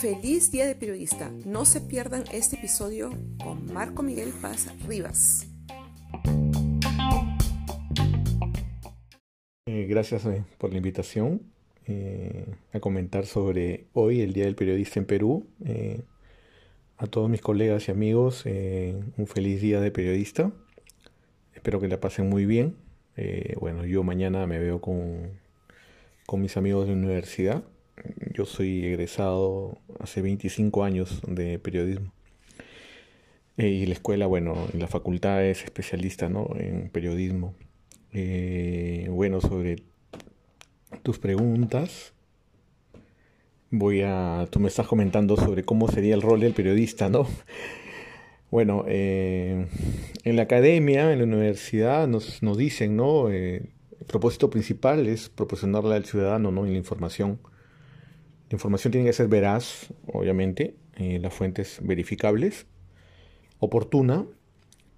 Feliz Día de Periodista. No se pierdan este episodio con Marco Miguel Paz Rivas. Eh, gracias eh, por la invitación eh, a comentar sobre hoy, el Día del Periodista en Perú. a todos mis colegas y amigos, un feliz Día de Periodista. Espero que la pasen muy bien. Bueno, yo mañana me veo con, con mis amigos de universidad. Yo soy egresado hace 25 años de periodismo. y la escuela, bueno, la facultad es especialista ¿no? en periodismo. Eh, bueno, sobre tus preguntas, voy a. Tú me estás comentando sobre cómo sería el rol del periodista, ¿no? Bueno, eh, en la academia, en la universidad, nos, nos dicen, ¿no? Eh, el propósito principal es proporcionarle al ciudadano, ¿no? la información. La información tiene que ser veraz, obviamente, las fuentes verificables, oportuna,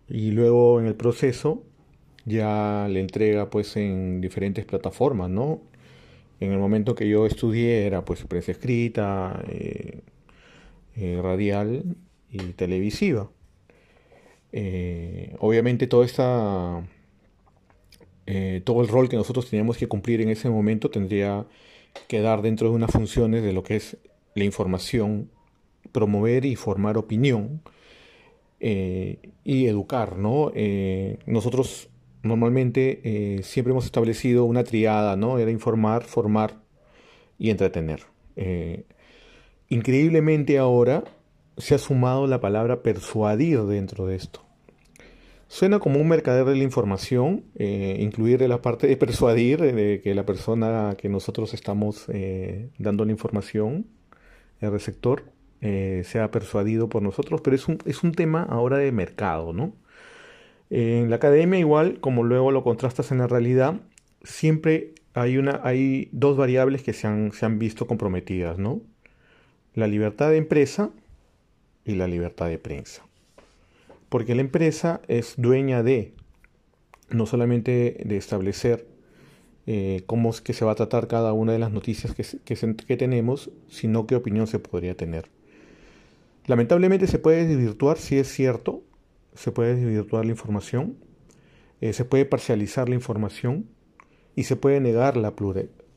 y luego en el proceso ya le entrega pues en diferentes plataformas, ¿no? En el momento que yo estudié era pues prensa escrita, eh, eh, radial y televisiva. Eh, obviamente todo esta, todo el rol que nosotros teníamos que cumplir en ese momento tendría que dar dentro de unas funciones de lo que es la información, promover y formar opinión y educar, ¿no? nosotros normalmente eh, siempre hemos establecido una triada, ¿no? Era informar, formar y entretener. Eh, increíblemente ahora se ha sumado la palabra persuadir dentro de esto. Suena como un mercader de la información, eh, incluir la parte de persuadir, de que la persona que nosotros estamos dando la información, el receptor, sea persuadido por nosotros, pero es un, es un tema ahora de mercado, ¿no? En la academia igual, como luego lo contrastas en la realidad, siempre hay, una, hay dos variables que se han, se han visto comprometidas, ¿no? La libertad de empresa y la libertad de prensa. Porque la empresa es dueña de, no solamente de establecer eh, cómo es que se va a tratar cada una de las noticias que, que, tenemos, sino qué opinión se podría tener. Lamentablemente se puede desvirtuar, si es cierto, se puede desvirtuar la información, eh, se puede parcializar la información y se puede negar la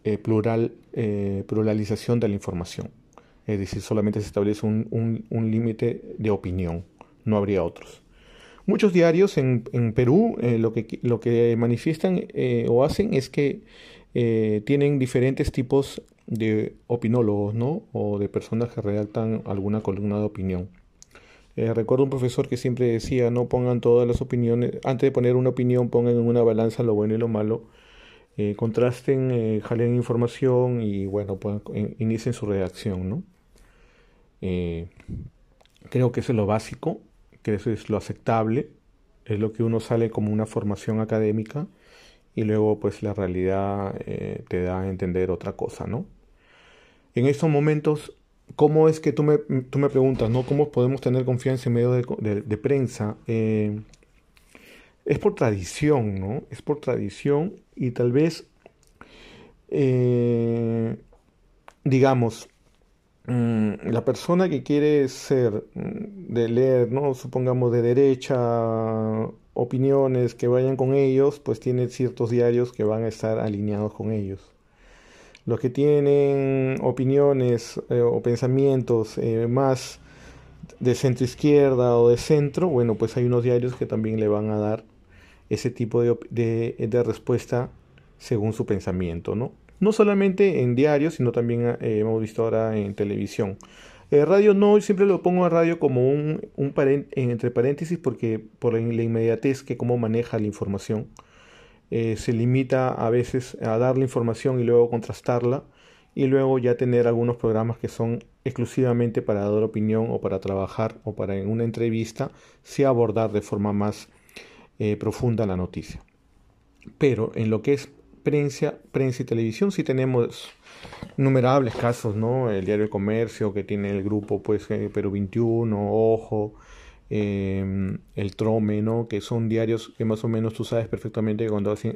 eh, pluralización de la información. Es decir, solamente se establece un, límite de opinión, no habría otros. Muchos diarios en, Perú lo, que, lo que manifiestan o hacen es que tienen diferentes tipos de opinólogos, ¿no? O de personas que redactan alguna columna de opinión. Eh, recuerdo un profesor que siempre decía, no pongan todas las opiniones, antes de poner una opinión, pongan en una balanza lo bueno y lo malo, eh, contrasten, eh, jalen información y bueno, pues, inicien su redacción, ¿no? Creo que eso es lo básico, que eso es lo aceptable, es lo que uno sale como una formación académica y luego pues la realidad te da a entender otra cosa, ¿no? En estos momentos ¿Cómo es que tú me, tú me preguntas, ¿no? ¿Cómo podemos tener confianza en medio de, prensa? Eh, es por tradición, ¿no? Es por tradición y tal vez, eh, digamos, la persona que quiere ser, mm, de leer, ¿no? Supongamos de derecha, opiniones que vayan con ellos, pues tiene ciertos diarios que van a estar alineados con ellos. Los que tienen opiniones eh, o pensamientos eh, más de centro izquierda o de centro, bueno, pues hay unos diarios que también le van a dar ese tipo de, respuesta según su pensamiento, ¿no? No solamente en diarios, sino también eh, hemos visto ahora en televisión. radio no, siempre lo pongo a radio como un, un entre paréntesis porque por la inmediatez que cómo maneja la información. Eh, se limita a veces a dar la información y luego contrastarla y luego ya tener algunos programas que son exclusivamente para dar opinión o para trabajar o para en una entrevista sí abordar de forma más eh, profunda la noticia. Pero en lo que es prensa, prensa y televisión sí tenemos innumerables casos, ¿no? El diario de comercio que tiene el grupo pues eh, Perú 21, Ojo, em, el Trome, ¿no? que son diarios que más o menos tú sabes perfectamente que cuando vas a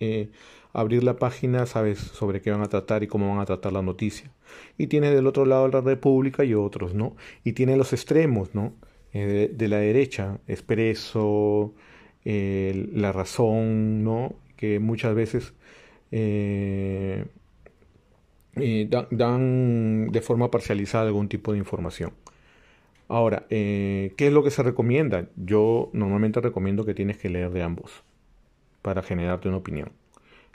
eh, abrir la página sabes sobre qué van a tratar y cómo van a tratar la noticia. Y tiene del otro lado la República y otros, ¿no? Y tiene los extremos, ¿no? Eh, de, la derecha, Expreso, La Razón, ¿no? Que muchas veces eh, dan de forma parcializada algún tipo de información. Ahora, ¿qué es lo que se recomienda? Yo normalmente recomiendo que tienes que leer de ambos para generarte una opinión.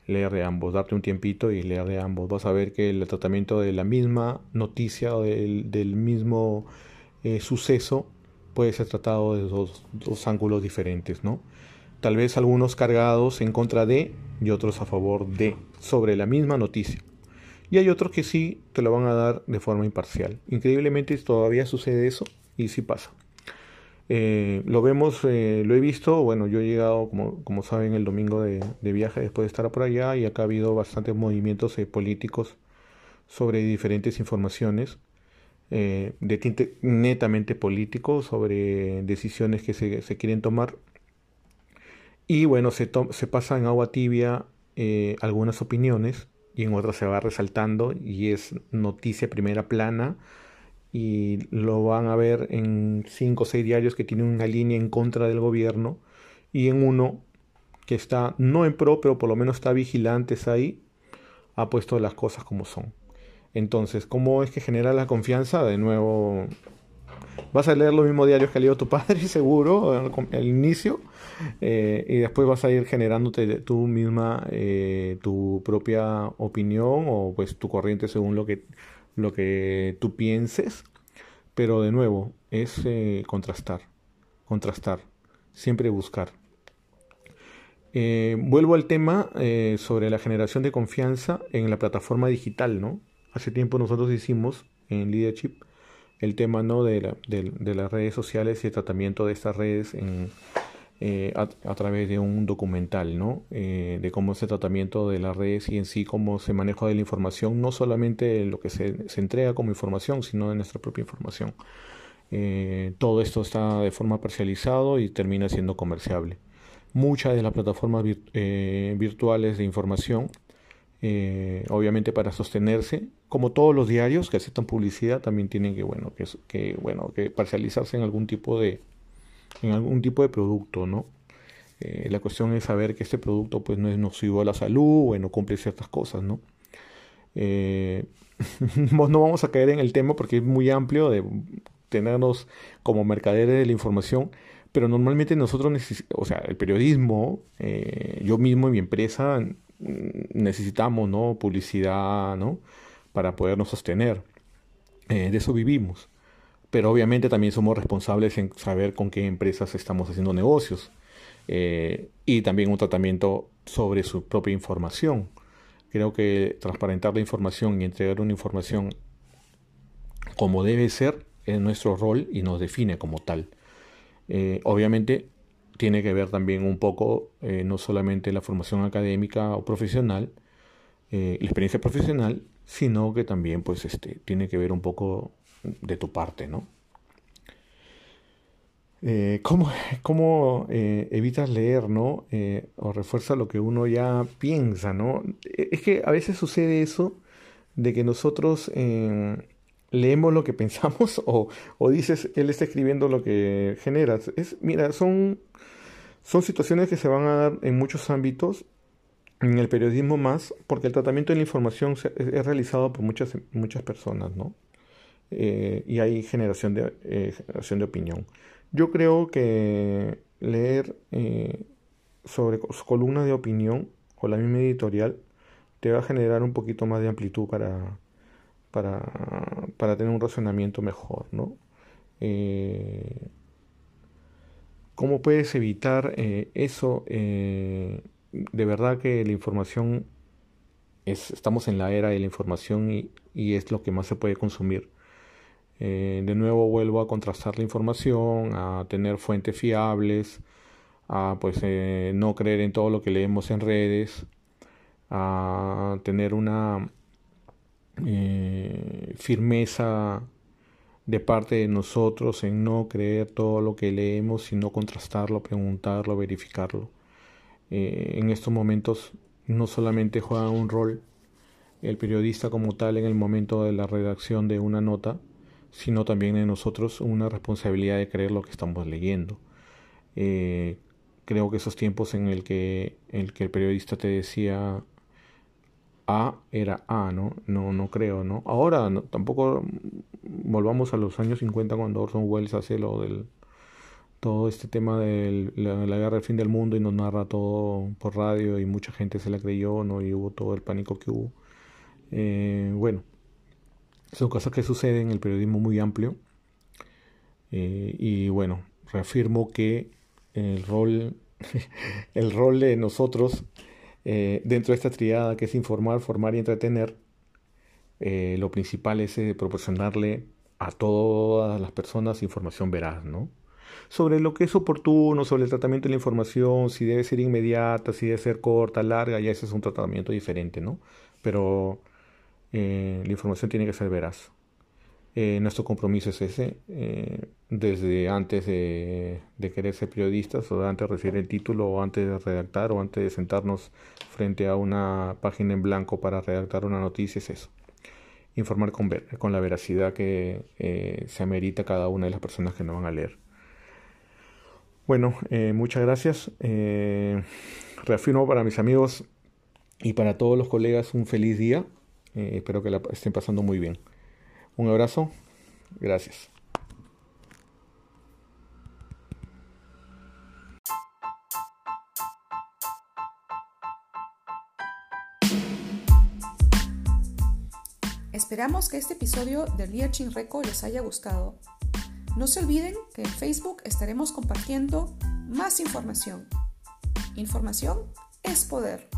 Leer de ambos, darte un tiempito y leer de ambos. Vas a ver que el tratamiento de la misma noticia o del, mismo eh, suceso puede ser tratado de dos, dos, ángulos diferentes, ¿no? Tal vez algunos cargados en contra de y otros a favor de, sobre la misma noticia. Y hay otros que sí te lo van a dar de forma imparcial. Increíblemente todavía sucede eso y sí pasa. Eh, lo vemos, eh, lo he visto, bueno, yo he llegado, como, como saben, el domingo de, viaje después de estar por allá y acá ha habido bastantes movimientos eh, políticos sobre diferentes informaciones de tinte netamente político, sobre decisiones que se, se quieren tomar. Y bueno, se, se pasa en agua tibia algunas opiniones y en otras se va resaltando y es noticia primera plana y lo van a ver en cinco o seis diarios que tienen una línea en contra del gobierno y en uno que está no en pro, pero por lo menos está vigilantes ahí, ha puesto las cosas como son. Entonces, ¿cómo es que genera la confianza? De nuevo, vas a leer los mismos diarios que ha leído tu padre, seguro, al, inicio, eh, y después vas a ir generándote tú misma eh, tu propia opinión o pues tu corriente según lo que lo que tú pienses, pero de nuevo es eh, contrastar, contrastar, siempre buscar. Vuelvo al tema sobre la generación de confianza en la plataforma digital, ¿no? Hace tiempo nosotros hicimos en Leadership el tema, ¿no? De, de las redes sociales y el tratamiento de estas redes en, eh, a, través de un documental, ¿no? Eh, de cómo es el tratamiento de las redes y en sí cómo se maneja de la información, no solamente lo que se, entrega como información, sino de nuestra propia información. Eh, todo esto está de forma parcializado y termina siendo comerciable. Muchas de las plataformas virtuales de información, obviamente para sostenerse, como todos los diarios que aceptan publicidad, también tienen que, bueno, que, bueno, que parcializarse en algún tipo de, en algún tipo de producto, ¿no? Eh, la cuestión es saber que este producto pues no es nocivo a la salud o no cumple ciertas cosas, ¿no? Eh, no vamos a caer en el tema porque es muy amplio de tenernos como mercaderes de la información, pero normalmente nosotros, o sea, el periodismo, eh, yo mismo y mi empresa necesitamos, ¿no? Publicidad, ¿no? Para podernos sostener. de eso vivimos pero obviamente también somos responsables en saber con qué empresas estamos haciendo negocios eh, y también un tratamiento sobre su propia información. Creo que transparentar la información y entregar una información como debe ser es nuestro rol y nos define como tal. Eh, obviamente tiene que ver también un poco eh, no solamente la formación académica o profesional, la experiencia profesional, sino que también pues este tiene que ver un poco de tu parte, ¿no? Eh, ¿Cómo, eh, evitas leer, ¿no? Eh, o refuerza lo que uno ya piensa, ¿no? Es que a veces sucede eso de que nosotros leemos lo que pensamos o, o, dices, él está escribiendo lo que generas. Es, mira, son, son situaciones que se van a dar en muchos ámbitos, en el periodismo más, porque el tratamiento de la información es, realizado por muchas, muchas personas, ¿no? Eh, y hay generación de, eh, generación de opinión. Yo creo que leer eh, sobre columnas de opinión o la misma editorial te va a generar un poquito más de amplitud para, para, para tener un razonamiento mejor, ¿no? ¿Cómo puedes evitar eso? de verdad que la información es, estamos en la era de la información y, y es lo que más se puede consumir. Eh, de nuevo vuelvo a contrastar la información, a tener fuentes fiables, a pues eh, no creer en todo lo que leemos en redes, a tener una eh, firmeza de parte de nosotros en no creer todo lo que leemos, sino contrastarlo, preguntarlo, verificarlo. En estos momentos no solamente juega un rol el periodista como tal en el momento de la redacción de una nota, sino también en nosotros una responsabilidad de creer lo que estamos leyendo. Eh, creo que esos tiempos en el que, el periodista te decía A era A, ¿no? No, no creo, ¿no? Ahora tampoco volvamos a los años 50 cuando Orson Welles hace lo del todo este tema de la, guerra del fin del mundo y nos narra todo por radio y mucha gente se la creyó, ¿no? Y hubo todo el pánico que hubo. Eh, bueno, son cosas que suceden en el periodismo muy amplio. Eh, y bueno, reafirmo que el rol, el rol de nosotros eh, dentro de esta triada que es informar, formar y entretener, lo principal es proporcionarle a todas las personas información veraz, ¿no? Sobre lo que es oportuno, sobre el tratamiento de la información, si debe ser inmediata, si debe ser corta, larga, ya ese es un tratamiento diferente, ¿no? Pero eh, la información tiene que ser veraz. Eh, nuestro compromiso es ese, eh, desde antes de, querer ser periodistas, o antes de recibir el título, o antes de redactar, o antes de sentarnos frente a una página en blanco para redactar una noticia, es eso. Informar con, con la veracidad que se amerita cada una de las personas que nos van a leer. Bueno, muchas gracias. reafirmo para mis amigos y para todos los colegas un feliz día. Eh, espero que la estén pasando muy bien. Un abrazo. Gracias. Esperamos que este episodio del Liaching Reco les haya gustado. No se olviden que en Facebook estaremos compartiendo más información. Información es poder.